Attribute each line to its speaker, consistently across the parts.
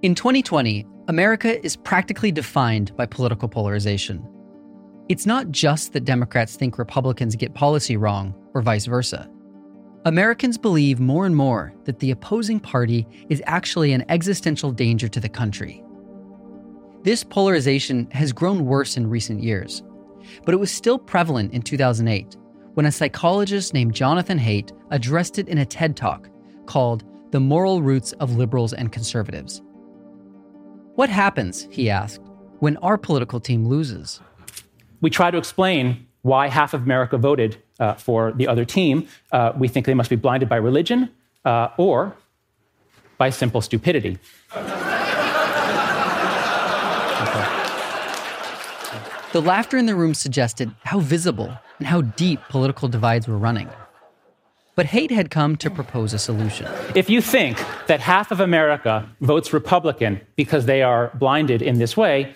Speaker 1: In 2020, America is practically defined by political polarization. It's not just that Democrats think Republicans get policy wrong, or vice versa. Americans believe more and more that the opposing party is actually an existential danger to the country. This polarization has grown worse in recent years, but it was still prevalent in 2008 when a psychologist named Jonathan Haidt addressed it in a TED Talk called The Moral Roots of Liberals and Conservatives. What happens, he asked, when our political team loses?
Speaker 2: We try to explain why half of America voted uh, for the other team. Uh, we think they must be blinded by religion uh, or by simple stupidity.
Speaker 1: The laughter in the room suggested how visible and how deep political divides were running. But Haidt had come to propose a solution.
Speaker 2: If you think that half of America votes Republican because they are blinded in this way,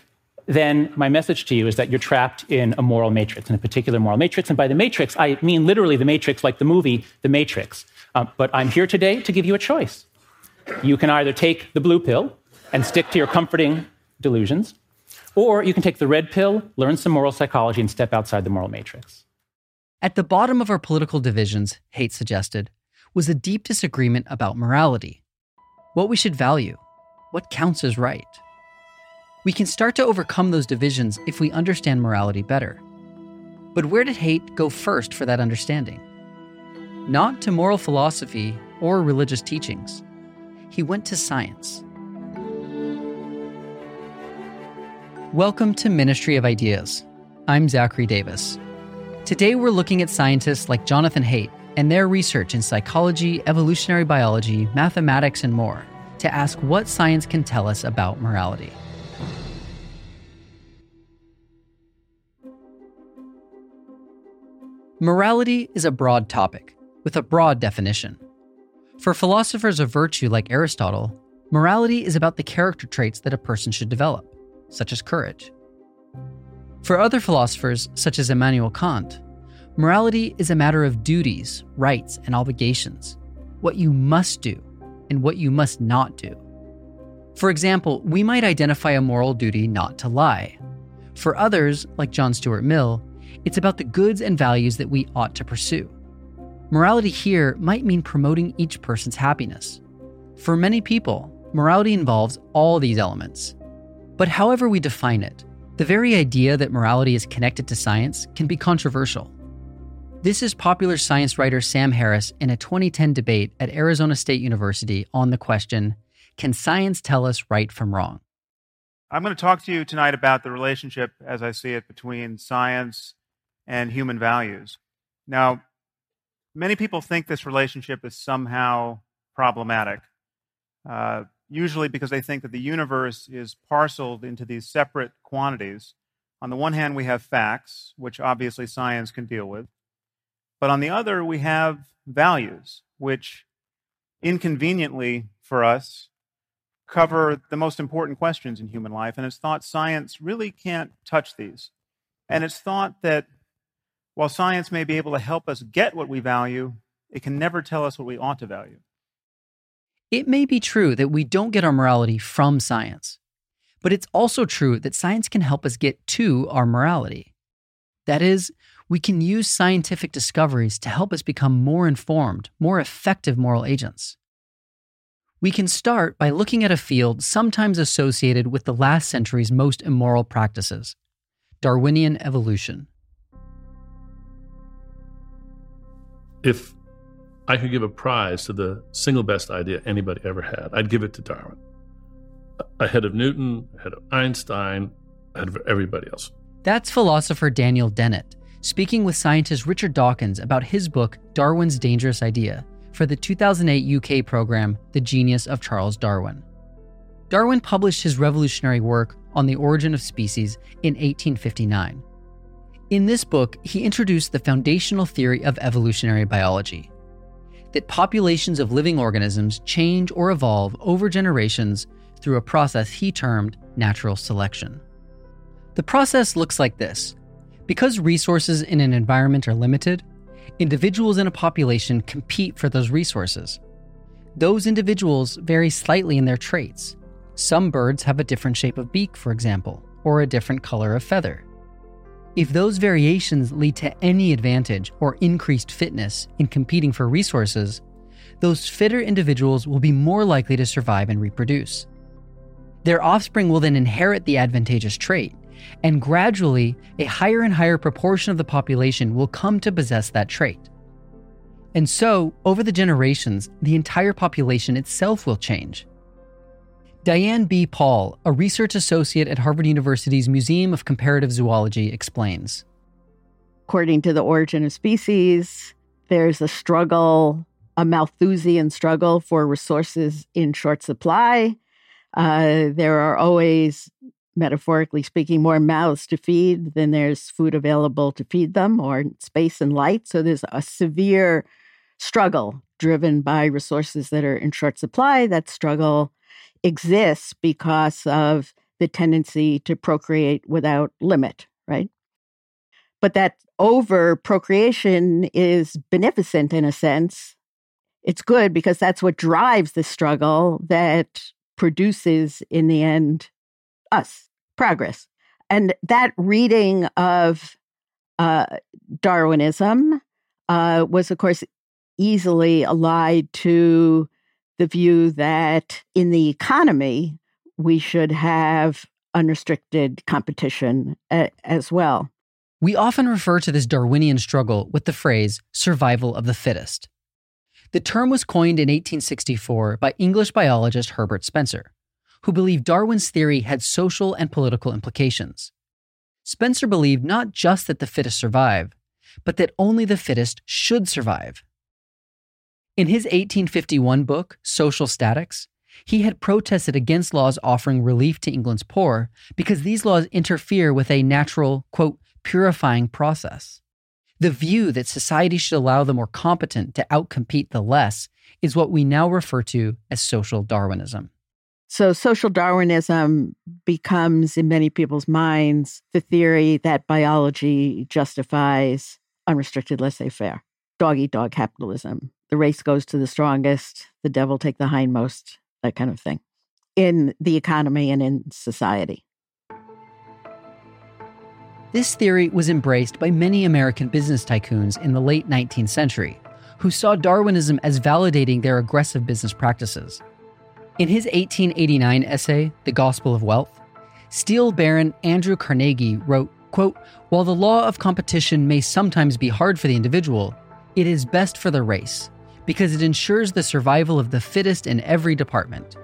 Speaker 2: then my message to you is that you're trapped in a moral matrix, in a particular moral matrix. And by the matrix, I mean literally the matrix, like the movie The Matrix. Um, but I'm here today to give you a choice. You can either take the blue pill and stick to your comforting delusions, or you can take the red pill, learn some moral psychology, and step outside the moral matrix.
Speaker 1: At the bottom of our political divisions, Haidt suggested, was a deep disagreement about morality. What we should value, what counts as right. We can start to overcome those divisions if we understand morality better. But where did Haidt go first for that understanding? Not to moral philosophy or religious teachings. He went to science. Welcome to Ministry of Ideas. I'm Zachary Davis. Today we're looking at scientists like Jonathan Haidt and their research in psychology, evolutionary biology, mathematics, and more to ask what science can tell us about morality. Morality is a broad topic with a broad definition. For philosophers of virtue like Aristotle, morality is about the character traits that a person should develop such as courage. For other philosophers, such as Immanuel Kant, morality is a matter of duties, rights, and obligations, what you must do and what you must not do. For example, we might identify a moral duty not to lie. For others, like John Stuart Mill, it's about the goods and values that we ought to pursue. Morality here might mean promoting each person's happiness. For many people, morality involves all these elements, but however we define it, the very idea that morality is connected to science can be controversial. This is popular science writer Sam Harris in a 2010 debate at Arizona State University on the question Can science tell us right from wrong?
Speaker 3: I'm going to talk to you tonight about the relationship, as I see it, between science and human values. Now, many people think this relationship is somehow problematic. Uh, usually because they think that the universe is parceled into these separate quantities. On the one hand, we have facts, which obviously science can deal with. But on the other, we have values, which inconveniently for us cover the most important questions in human life, and it's thought science really can't touch these. And it's thought that while science may be able to help us get what we value, it can never tell us what we ought to value.
Speaker 1: It may be true that we don't get our morality from science, but it's also true that science can help us get to our morality. That is, we can use scientific discoveries to help us become more informed, more effective moral agents. We can start by looking at a field sometimes associated with the last century's most immoral practices Darwinian evolution.
Speaker 4: If I could give a prize to the single best idea anybody ever had, I'd give it to Darwin. Ahead of Newton, ahead of Einstein, ahead of everybody else.
Speaker 1: That's philosopher Daniel Dennett speaking with scientist Richard Dawkins about his book, Darwin's Dangerous Idea, for the 2008 UK program, The Genius of Charles Darwin. Darwin published his revolutionary work on the origin of species in 1859. In this book, he introduced the foundational theory of evolutionary biology that populations of living organisms change or evolve over generations through a process he termed natural selection. The process looks like this because resources in an environment are limited, individuals in a population compete for those resources. Those individuals vary slightly in their traits. Some birds have a different shape of beak, for example, or a different color of feather. If those variations lead to any advantage or increased fitness in competing for resources, those fitter individuals will be more likely to survive and reproduce. Their offspring will then inherit the advantageous trait, and gradually, a higher and higher proportion of the population will come to possess that trait. And so, over the generations, the entire population itself will change. Diane B. Paul, a research associate at Harvard University's Museum of Comparative Zoology, explains.
Speaker 5: According to the origin of species, there's a struggle, a Malthusian struggle for resources in short supply. Uh, there are always metaphorically speaking, more mouths to feed than there's food available to feed them or space and light. So there's a severe struggle driven by resources that are in short supply. That struggle exists because of the tendency to procreate without limit, right? But that over procreation is beneficent in a sense. It's good because that's what drives the struggle that produces, in the end, us, progress. And that reading of uh, Darwinism uh, was, of course, easily allied to the view that in the economy, we should have unrestricted competition a- as well.
Speaker 1: We often refer to this Darwinian struggle with the phrase survival of the fittest. The term was coined in 1864 by English biologist Herbert Spencer who believed Darwin's theory had social and political implications. Spencer believed not just that the fittest survive, but that only the fittest should survive. In his 1851 book, Social Statics, he had protested against laws offering relief to England's poor because these laws interfere with a natural, quote, purifying process. The view that society should allow the more competent to outcompete the less is what we now refer to as social Darwinism.
Speaker 5: So, social Darwinism becomes, in many people's minds, the theory that biology justifies unrestricted laissez faire, dog eat dog capitalism. The race goes to the strongest, the devil take the hindmost, that kind of thing, in the economy and in society.
Speaker 1: This theory was embraced by many American business tycoons in the late 19th century, who saw Darwinism as validating their aggressive business practices. In his 1889 essay, The Gospel of Wealth, Steel Baron Andrew Carnegie wrote, quote, While the law of competition may sometimes be hard for the individual, it is best for the race because it ensures the survival of the fittest in every department.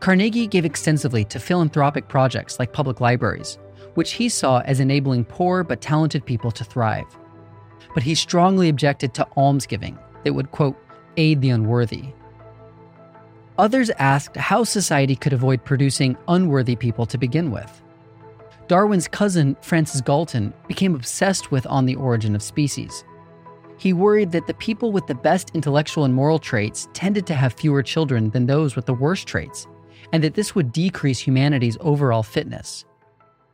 Speaker 1: Carnegie gave extensively to philanthropic projects like public libraries, which he saw as enabling poor but talented people to thrive. But he strongly objected to almsgiving that would, quote, aid the unworthy Others asked how society could avoid producing unworthy people to begin with. Darwin's cousin, Francis Galton, became obsessed with On the Origin of Species. He worried that the people with the best intellectual and moral traits tended to have fewer children than those with the worst traits, and that this would decrease humanity's overall fitness.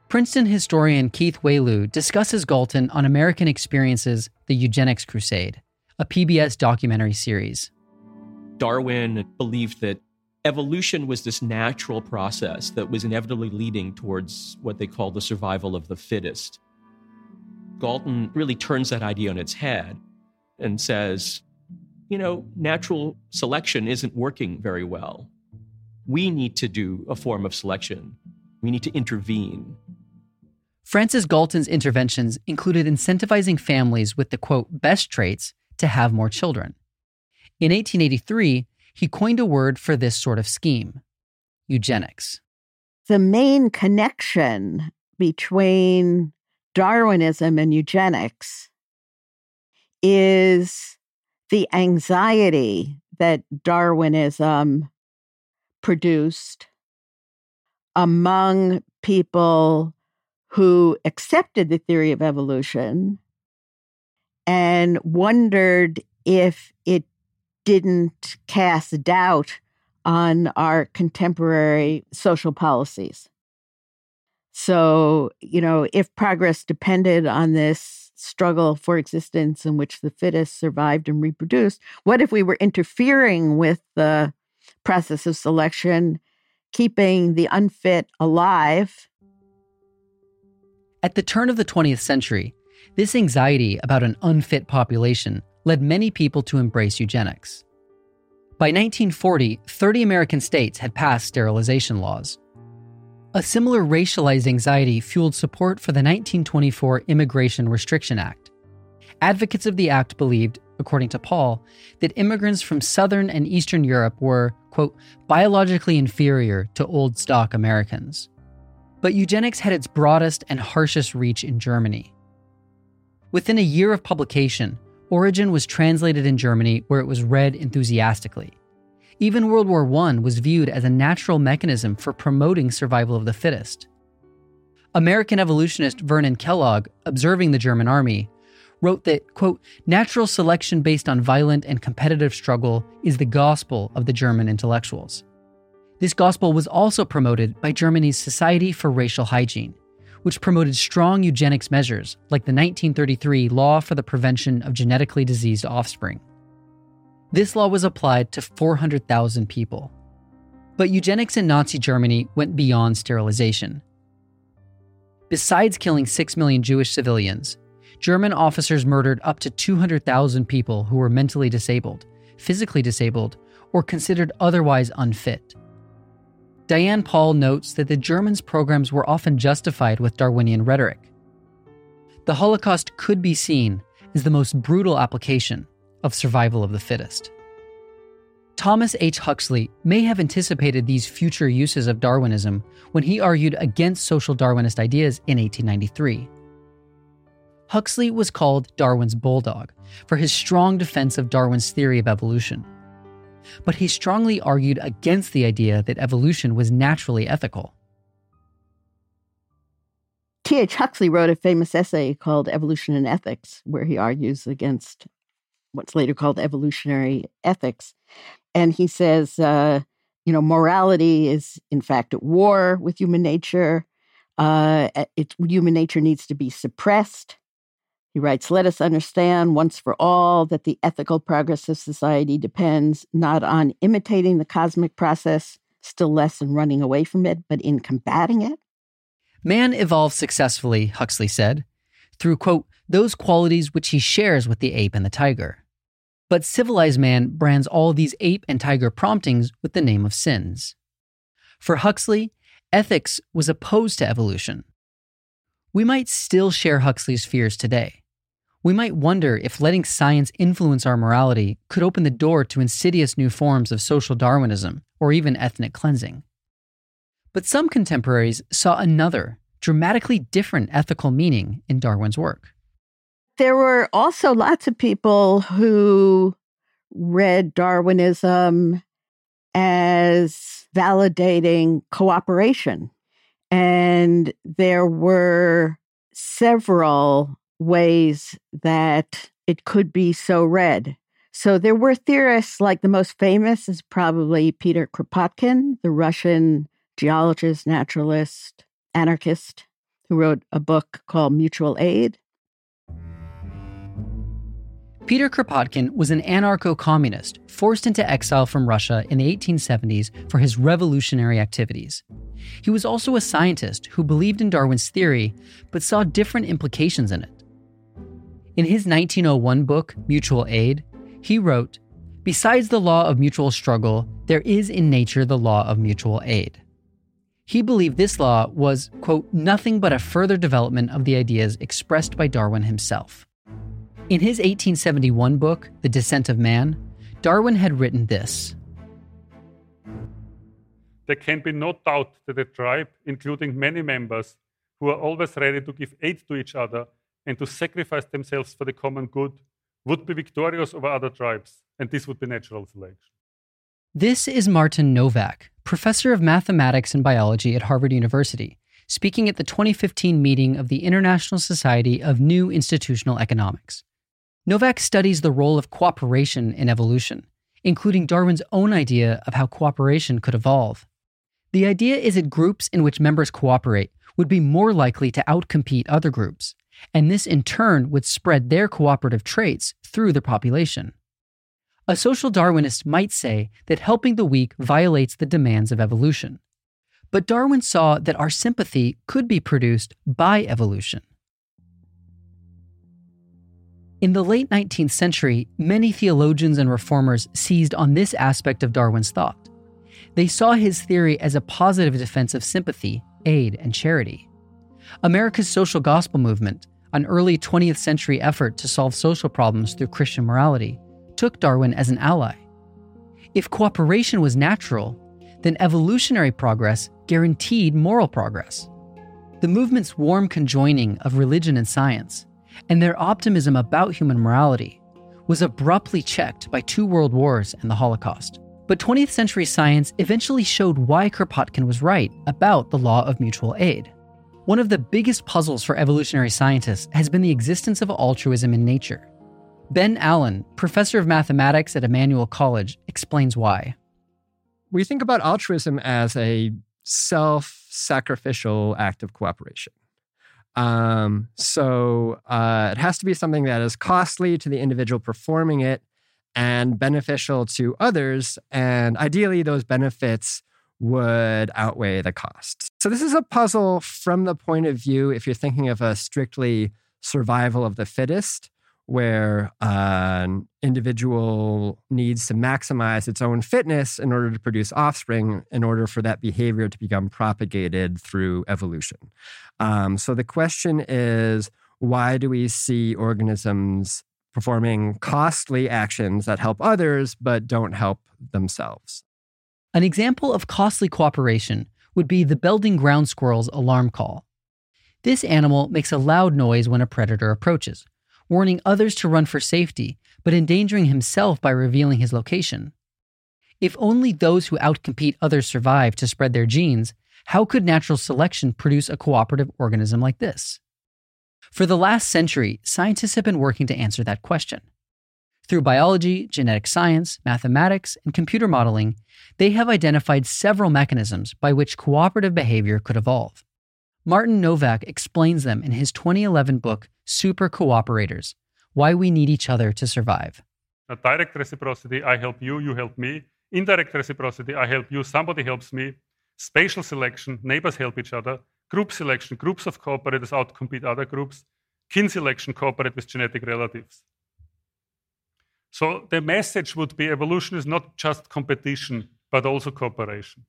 Speaker 1: Princeton historian Keith Wailoo discusses Galton on American Experiences The Eugenics Crusade, a PBS documentary series.
Speaker 6: Darwin believed that evolution was this natural process that was inevitably leading towards what they call the survival of the fittest. Galton really turns that idea on its head and says, you know, natural selection isn't working very well. We need to do a form of selection. We need to intervene.
Speaker 1: Francis Galton's interventions included incentivizing families with the quote, best traits to have more children. In 1883, he coined a word for this sort of scheme eugenics.
Speaker 5: The main connection between Darwinism and eugenics is the anxiety that Darwinism produced among people who accepted the theory of evolution and wondered if it didn't cast doubt on our contemporary social policies. So, you know, if progress depended on this struggle for existence in which the fittest survived and reproduced, what if we were interfering with the process of selection, keeping the unfit alive?
Speaker 1: At the turn of the 20th century, this anxiety about an unfit population led many people to embrace eugenics. By 1940, 30 American states had passed sterilization laws. A similar racialized anxiety fueled support for the 1924 Immigration Restriction Act. Advocates of the act believed, according to Paul, that immigrants from Southern and Eastern Europe were, quote, biologically inferior to old stock Americans. But eugenics had its broadest and harshest reach in Germany. Within a year of publication, Origin was translated in Germany where it was read enthusiastically. Even World War I was viewed as a natural mechanism for promoting survival of the fittest. American evolutionist Vernon Kellogg, observing the German army, wrote that, quote, natural selection based on violent and competitive struggle is the gospel of the German intellectuals. This gospel was also promoted by Germany's Society for Racial Hygiene, which promoted strong eugenics measures like the 1933 Law for the Prevention of Genetically Diseased Offspring. This law was applied to 400,000 people. But eugenics in Nazi Germany went beyond sterilization. Besides killing 6 million Jewish civilians, German officers murdered up to 200,000 people who were mentally disabled, physically disabled, or considered otherwise unfit. Diane Paul notes that the Germans' programs were often justified with Darwinian rhetoric. The Holocaust could be seen as the most brutal application of survival of the fittest. Thomas H. Huxley may have anticipated these future uses of Darwinism when he argued against social Darwinist ideas in 1893. Huxley was called Darwin's bulldog for his strong defense of Darwin's theory of evolution but he strongly argued against the idea that evolution was naturally ethical.
Speaker 5: T.H. Huxley wrote a famous essay called Evolution and Ethics, where he argues against what's later called evolutionary ethics. And he says, uh, you know, morality is in fact at war with human nature. Uh, it, human nature needs to be suppressed. He writes, Let us understand once for all that the ethical progress of society depends not on imitating the cosmic process, still less in running away from it, but in combating it.
Speaker 1: Man evolved successfully, Huxley said, through, quote, those qualities which he shares with the ape and the tiger. But civilized man brands all these ape and tiger promptings with the name of sins. For Huxley, ethics was opposed to evolution. We might still share Huxley's fears today we might wonder if letting science influence our morality could open the door to insidious new forms of social Darwinism or even ethnic cleansing. But some contemporaries saw another, dramatically different ethical meaning in Darwin's work.
Speaker 5: There were also lots of people who read Darwinism as validating cooperation. And there were several ways that it could be so read. So there were theorists like the most famous is probably Peter Kropotkin, the Russian geologist, naturalist, anarchist, who wrote a book called Mutual Aid.
Speaker 1: Peter Kropotkin was an anarcho communist forced into exile from Russia in the 1870s for his revolutionary activities. He was also a scientist who believed in Darwin's theory but saw different implications in it. In his 1901 book, Mutual Aid, he wrote Besides the law of mutual struggle, there is in nature the law of mutual aid. He believed this law was, quote, nothing but a further development of the ideas expressed by Darwin himself. In his 1871 book, The Descent of Man, Darwin had written this
Speaker 7: There can be no doubt that a tribe, including many members, who are always ready to give aid to each other and to sacrifice themselves for the common good, would be victorious over other tribes, and this would be natural selection.
Speaker 1: This is Martin Nowak, professor of mathematics and biology at Harvard University, speaking at the 2015 meeting of the International Society of New Institutional Economics. Nowak studies the role of cooperation in evolution, including Darwin's own idea of how cooperation could evolve. The idea is that groups in which members cooperate would be more likely to outcompete other groups, and this in turn would spread their cooperative traits through the population. A social Darwinist might say that helping the weak violates the demands of evolution. But Darwin saw that our sympathy could be produced by evolution. In the late 19th century, many theologians and reformers seized on this aspect of Darwin's thought. They saw his theory as a positive defense of sympathy, aid, and charity. America's social gospel movement, an early 20th century effort to solve social problems through Christian morality, took Darwin as an ally. If cooperation was natural, then evolutionary progress guaranteed moral progress. The movement's warm conjoining of religion and science and their optimism about human morality was abruptly checked by two world wars and the Holocaust. But 20th century science eventually showed why Kropotkin was right about the law of mutual aid. One of the biggest puzzles for evolutionary scientists has been the existence of altruism in nature. Ben Allen, professor of mathematics at Emmanuel College, explains why.
Speaker 8: We think about altruism as a self sacrificial act of cooperation. Um, so uh, it has to be something that is costly to the individual performing it and beneficial to others. And ideally, those benefits would outweigh the costs. So this is a puzzle from the point of view, if you're thinking of a strictly survival of the fittest, where an individual needs to maximize its own fitness in order to produce offspring, in order for that behavior to become propagated through evolution. Um, so the question is why do we see organisms performing costly actions that help others but don't help themselves?
Speaker 1: An example of costly cooperation would be the Belding ground squirrel's alarm call. This animal makes a loud noise when a predator approaches, warning others to run for safety, but endangering himself by revealing his location. If only those who outcompete others survive to spread their genes, how could natural selection produce a cooperative organism like this? For the last century, scientists have been working to answer that question. Through biology, genetic science, mathematics, and computer modeling, they have identified several mechanisms by which cooperative behavior could evolve. Martin Nowak explains them in his 2011 book, Super Cooperators Why We Need Each Other to Survive.
Speaker 7: A direct reciprocity, I help you, you help me. Indirect reciprocity, I help you, somebody helps me. Spatial selection, neighbors help each other. Group selection, groups of cooperators outcompete other groups. Kin selection, cooperate with genetic relatives. So the message would be evolution is not just competition, but also cooperation.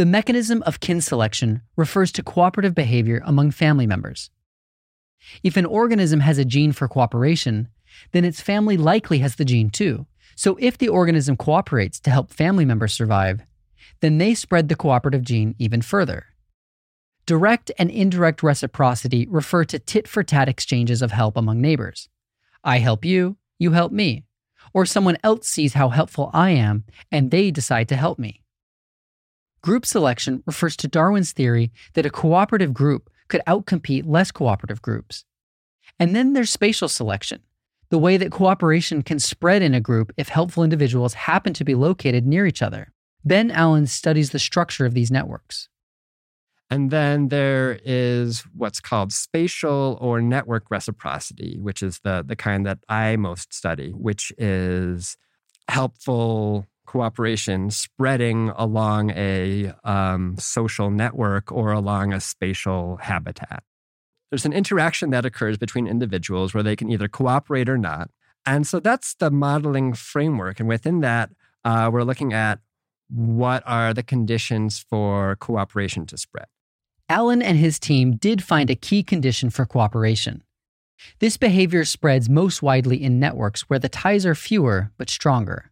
Speaker 1: The mechanism of kin selection refers to cooperative behavior among family members. If an organism has a gene for cooperation, then its family likely has the gene too. So if the organism cooperates to help family members survive, then they spread the cooperative gene even further. Direct and indirect reciprocity refer to tit for tat exchanges of help among neighbors. I help you, you help me. Or someone else sees how helpful I am and they decide to help me. Group selection refers to Darwin's theory that a cooperative group could outcompete less cooperative groups. And then there's spatial selection. the way that cooperation can spread in a group if helpful individuals happen to be located near each other. Ben Allen studies the structure of these networks.
Speaker 8: And then there is what's called spatial or network reciprocity, which is the, the kind that I most study, which is helpful cooperation spreading along a um, social network or along a spatial habitat. There's an interaction that occurs between individuals where they can either cooperate or not. And so that's the modeling framework. And within that, uh, we're looking at what are the conditions for cooperation to spread.
Speaker 1: Allen and his team did find a key condition for cooperation. This behavior spreads most widely in networks where the ties are fewer but stronger.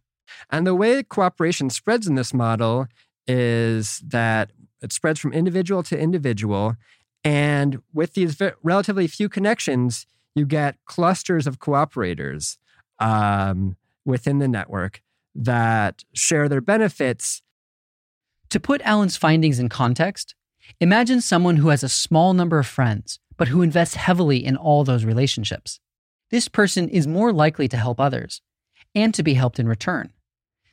Speaker 8: And the way cooperation spreads in this model is that it spreads from individual to individual. And with these relatively few connections, you get clusters of cooperators um, within the network that share their benefits.
Speaker 1: To put Allen's findings in context, imagine someone who has a small number of friends, but who invests heavily in all those relationships. This person is more likely to help others and to be helped in return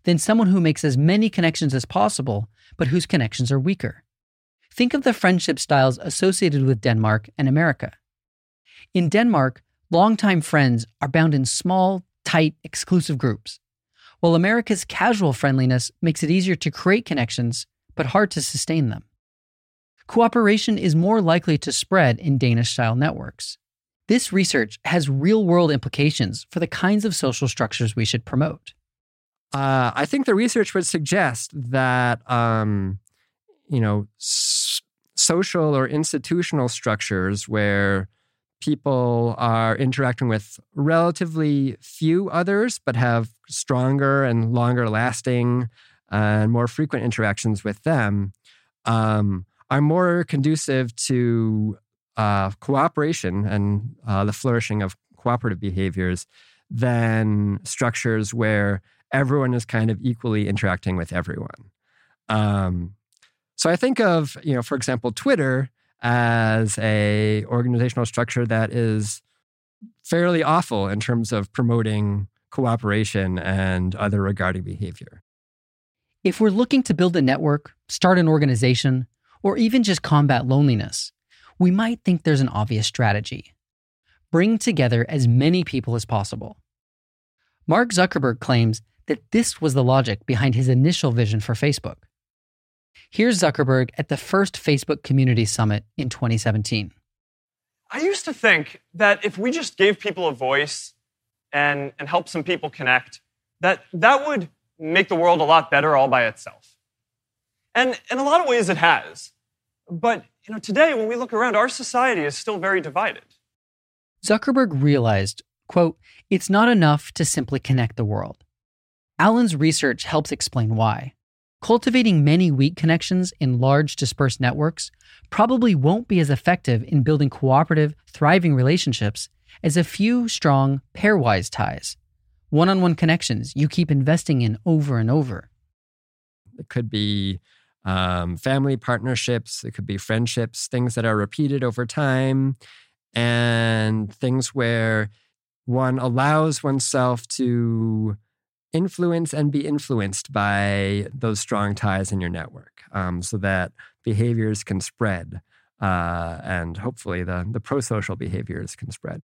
Speaker 1: than someone who makes as many connections as possible, but whose connections are weaker. Think of the friendship styles associated with Denmark and America. In Denmark, longtime friends are bound in small, tight, exclusive groups while America's casual friendliness makes it easier to create connections, but hard to sustain them. Cooperation is more likely to spread in Danish style networks. This research has real world implications for the kinds of social structures we should promote.
Speaker 8: Uh, I think the research would suggest that, um, you know, s- social or institutional structures where people are interacting with relatively few others, but have stronger and longer lasting and more frequent interactions with them, um, are more conducive to uh, cooperation and uh, the flourishing of cooperative behaviors than structures where everyone is kind of equally interacting with everyone. Um, so I think of, you know, for example, Twitter as a organizational structure that is fairly awful in terms of promoting cooperation and other regarding behavior.
Speaker 1: If we're looking to build a network, start an organization, or even just combat loneliness, we might think there's an obvious strategy. Bring together as many people as possible. Mark Zuckerberg claims that this was the logic behind his initial vision for Facebook. Here's Zuckerberg at the first Facebook Community Summit in 2017.
Speaker 9: I used to think that if we just gave people a voice and, and helped some people connect, that that would make the world a lot better all by itself. And in a lot of ways it has. But you know, today when we look around, our society is still very divided.
Speaker 1: Zuckerberg realized, quote, it's not enough to simply connect the world. Allen's research helps explain why. Cultivating many weak connections in large dispersed networks probably won't be as effective in building cooperative, thriving relationships as a few strong, pairwise ties, one on one connections you keep investing in over and over.
Speaker 8: It could be um, family partnerships, it could be friendships, things that are repeated over time, and things where one allows oneself to influence and be influenced by those strong ties in your network um, so that behaviors can spread uh, and hopefully the, the pro social behaviors can spread.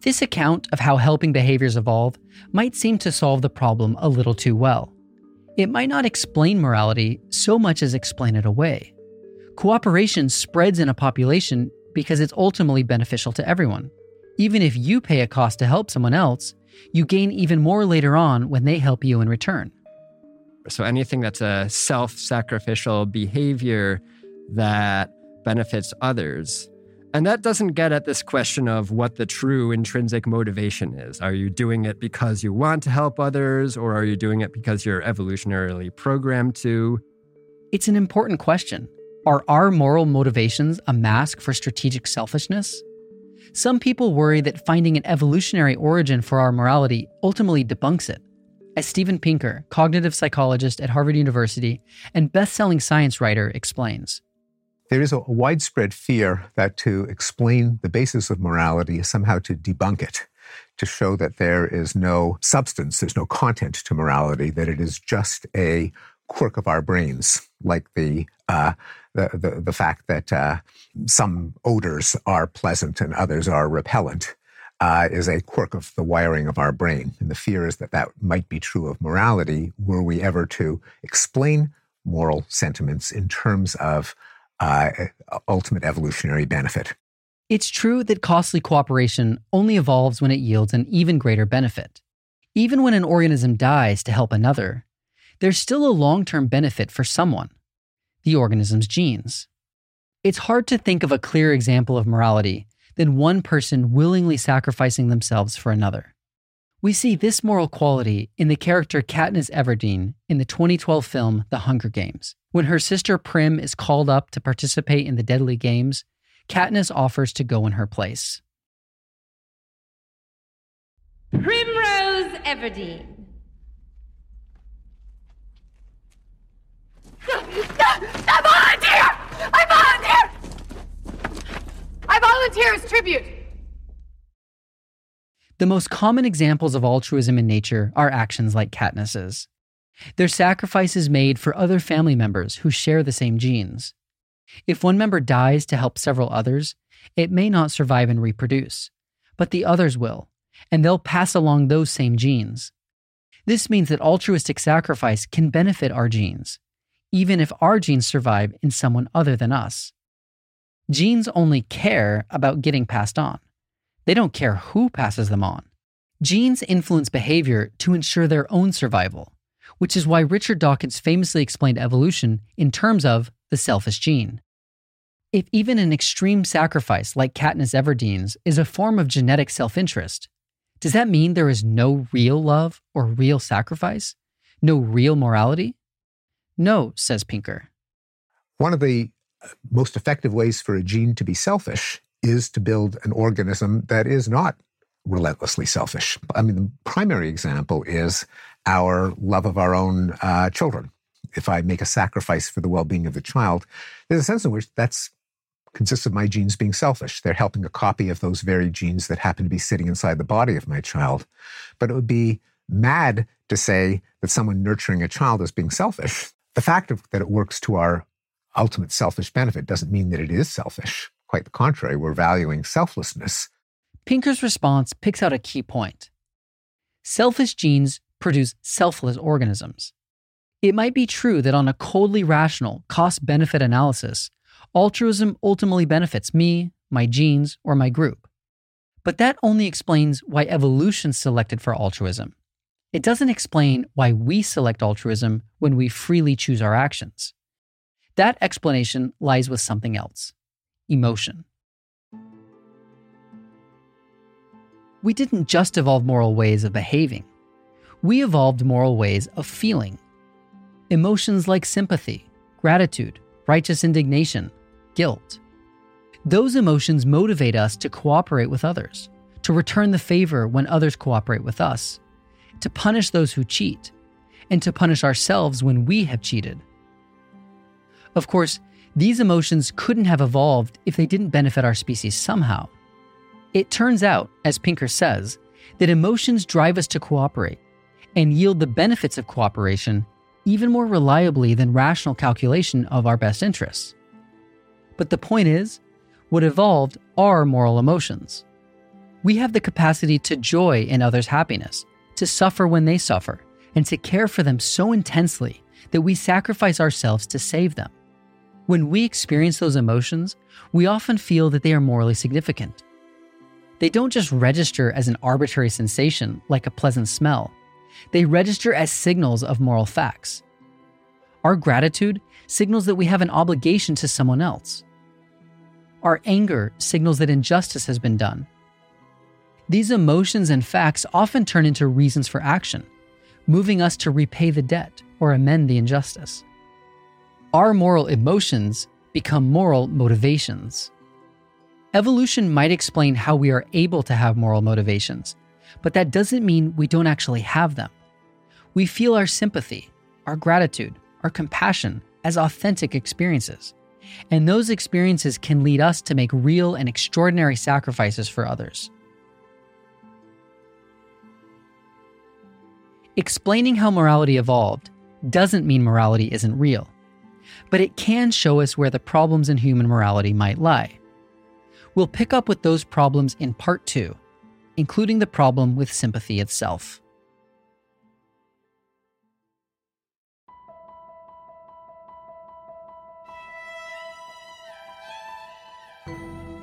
Speaker 1: This account of how helping behaviors evolve might seem to solve the problem a little too well. It might not explain morality so much as explain it away. Cooperation spreads in a population because it's ultimately beneficial to everyone. Even if you pay a cost to help someone else, you gain even more later on when they help you in return.
Speaker 8: So anything that's a self sacrificial behavior that benefits others. And that doesn't get at this question of what the true intrinsic motivation is. Are you doing it because you want to help others, or are you doing it because you're evolutionarily programmed to?
Speaker 1: It's an important question. Are our moral motivations a mask for strategic selfishness? Some people worry that finding an evolutionary origin for our morality ultimately debunks it. As Steven Pinker, cognitive psychologist at Harvard University and best selling science writer, explains.
Speaker 10: There is a widespread fear that to explain the basis of morality is somehow to debunk it. to show that there is no substance, there's no content to morality, that it is just a quirk of our brains, like the uh, the, the, fact that uh, some odors are pleasant and others are repellent. Uh, is a quirk of the wiring of our brain. And the fear is that that might be true of morality were we ever to explain moral sentiments in terms of uh, ultimate evolutionary benefit.
Speaker 1: It's true that costly cooperation only evolves when it yields an even greater benefit. Even when an organism dies to help another, there's still a long term benefit for someone the organism's genes. It's hard to think of a clear example of morality than one person willingly sacrificing themselves for another. We see this moral quality in the character Katniss Everdeen in the 2012 film The Hunger Games. When her sister Prim is called up to participate in the deadly games, Katniss offers to go in her place.
Speaker 11: Primrose Everdeen.
Speaker 12: I volunteer! I volunteer! I volunteer as tribute.
Speaker 1: The most common examples of altruism in nature are actions like Katniss's. They're sacrifices made for other family members who share the same genes. If one member dies to help several others, it may not survive and reproduce, but the others will, and they'll pass along those same genes. This means that altruistic sacrifice can benefit our genes, even if our genes survive in someone other than us. Genes only care about getting passed on. They don't care who passes them on. Genes influence behavior to ensure their own survival, which is why Richard Dawkins famously explained evolution in terms of the selfish gene. If even an extreme sacrifice like Katniss Everdeen's is a form of genetic self interest, does that mean there is no real love or real sacrifice? No real morality? No, says Pinker.
Speaker 10: One of the uh, most effective ways for a gene to be selfish is to build an organism that is not relentlessly selfish. I mean, the primary example is our love of our own uh, children. If I make a sacrifice for the well being of the child, there's a sense in which that's consists of my genes being selfish. They're helping a copy of those very genes that happen to be sitting inside the body of my child. But it would be mad to say that someone nurturing a child is being selfish. The fact of, that it works to our ultimate selfish benefit doesn't mean that it is selfish. Quite the contrary, we're valuing selflessness.
Speaker 1: Pinker's response picks out a key point. Selfish genes produce selfless organisms. It might be true that on a coldly rational cost benefit analysis, altruism ultimately benefits me, my genes, or my group. But that only explains why evolution selected for altruism. It doesn't explain why we select altruism when we freely choose our actions. That explanation lies with something else emotion. We didn't just evolve moral ways of behaving, we evolved moral ways of feeling. Emotions like sympathy, gratitude, righteous indignation, guilt. Those emotions motivate us to cooperate with others, to return the favor when others cooperate with us, to punish those who cheat, and to punish ourselves when we have cheated. Of course, these emotions couldn't have evolved if they didn't benefit our species somehow. It turns out, as Pinker says, that emotions drive us to cooperate and yield the benefits of cooperation even more reliably than rational calculation of our best interests. But the point is, what evolved are moral emotions. We have the capacity to joy in others' happiness, to suffer when they suffer, and to care for them so intensely that we sacrifice ourselves to save them. When we experience those emotions, we often feel that they are morally significant. They don't just register as an arbitrary sensation like a pleasant smell, they register as signals of moral facts. Our gratitude signals that we have an obligation to someone else. Our anger signals that injustice has been done these emotions and facts often turn into reasons for action, moving us to repay the debt or amend the injustice. Our moral emotions become moral motivations. Evolution might explain how we are able to have moral motivations, but that doesn't mean we don't actually have them. We feel our sympathy, our gratitude, our compassion as authentic experiences. And those experiences can lead us to make real and extraordinary sacrifices for others. Explaining how morality evolved doesn't mean morality isn't real, but it can show us where the problems in human morality might lie. We'll pick up with those problems in part two, including the problem with sympathy itself.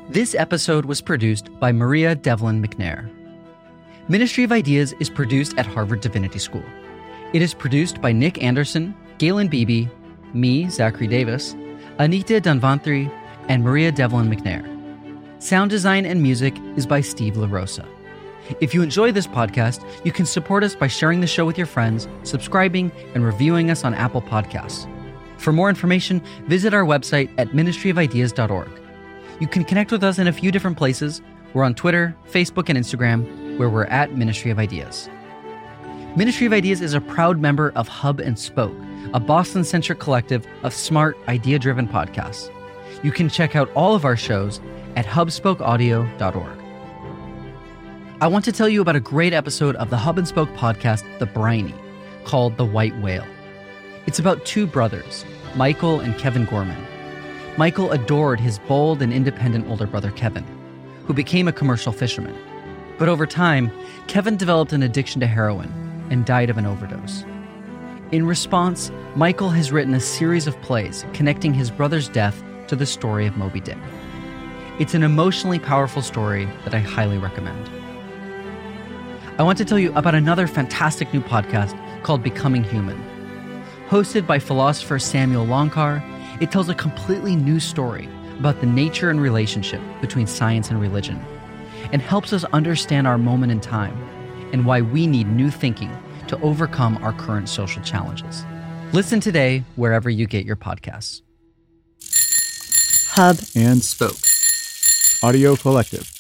Speaker 1: This episode was produced by Maria Devlin McNair. Ministry of Ideas is produced at Harvard Divinity School. It is produced by Nick Anderson, Galen Beebe, me, Zachary Davis, Anita Danvantri, and Maria Devlin McNair. Sound design and music is by Steve LaRosa. If you enjoy this podcast, you can support us by sharing the show with your friends, subscribing, and reviewing us on Apple Podcasts. For more information, visit our website at ministryofideas.org. You can connect with us in a few different places. We're on Twitter, Facebook, and Instagram, where we're at Ministry of Ideas. Ministry of Ideas is a proud member of Hub and Spoke, a Boston centric collective of smart, idea driven podcasts. You can check out all of our shows at hubspokeaudio.org. I want to tell you about a great episode of the Hub and Spoke podcast, The Briny, called The White Whale. It's about two brothers, Michael and Kevin Gorman. Michael adored his bold and independent older brother, Kevin, who became a commercial fisherman. But over time, Kevin developed an addiction to heroin and died of an overdose. In response, Michael has written a series of plays connecting his brother's death to the story of Moby Dick. It's an emotionally powerful story that I highly recommend. I want to tell you about another fantastic new podcast called Becoming Human. Hosted by philosopher Samuel Longcar, it tells a completely new story about the nature and relationship between science and religion, and helps us understand our moment in time and why we need new thinking to overcome our current social challenges. Listen today wherever you get your podcasts.
Speaker 13: Hub and Spoke Audio Collective.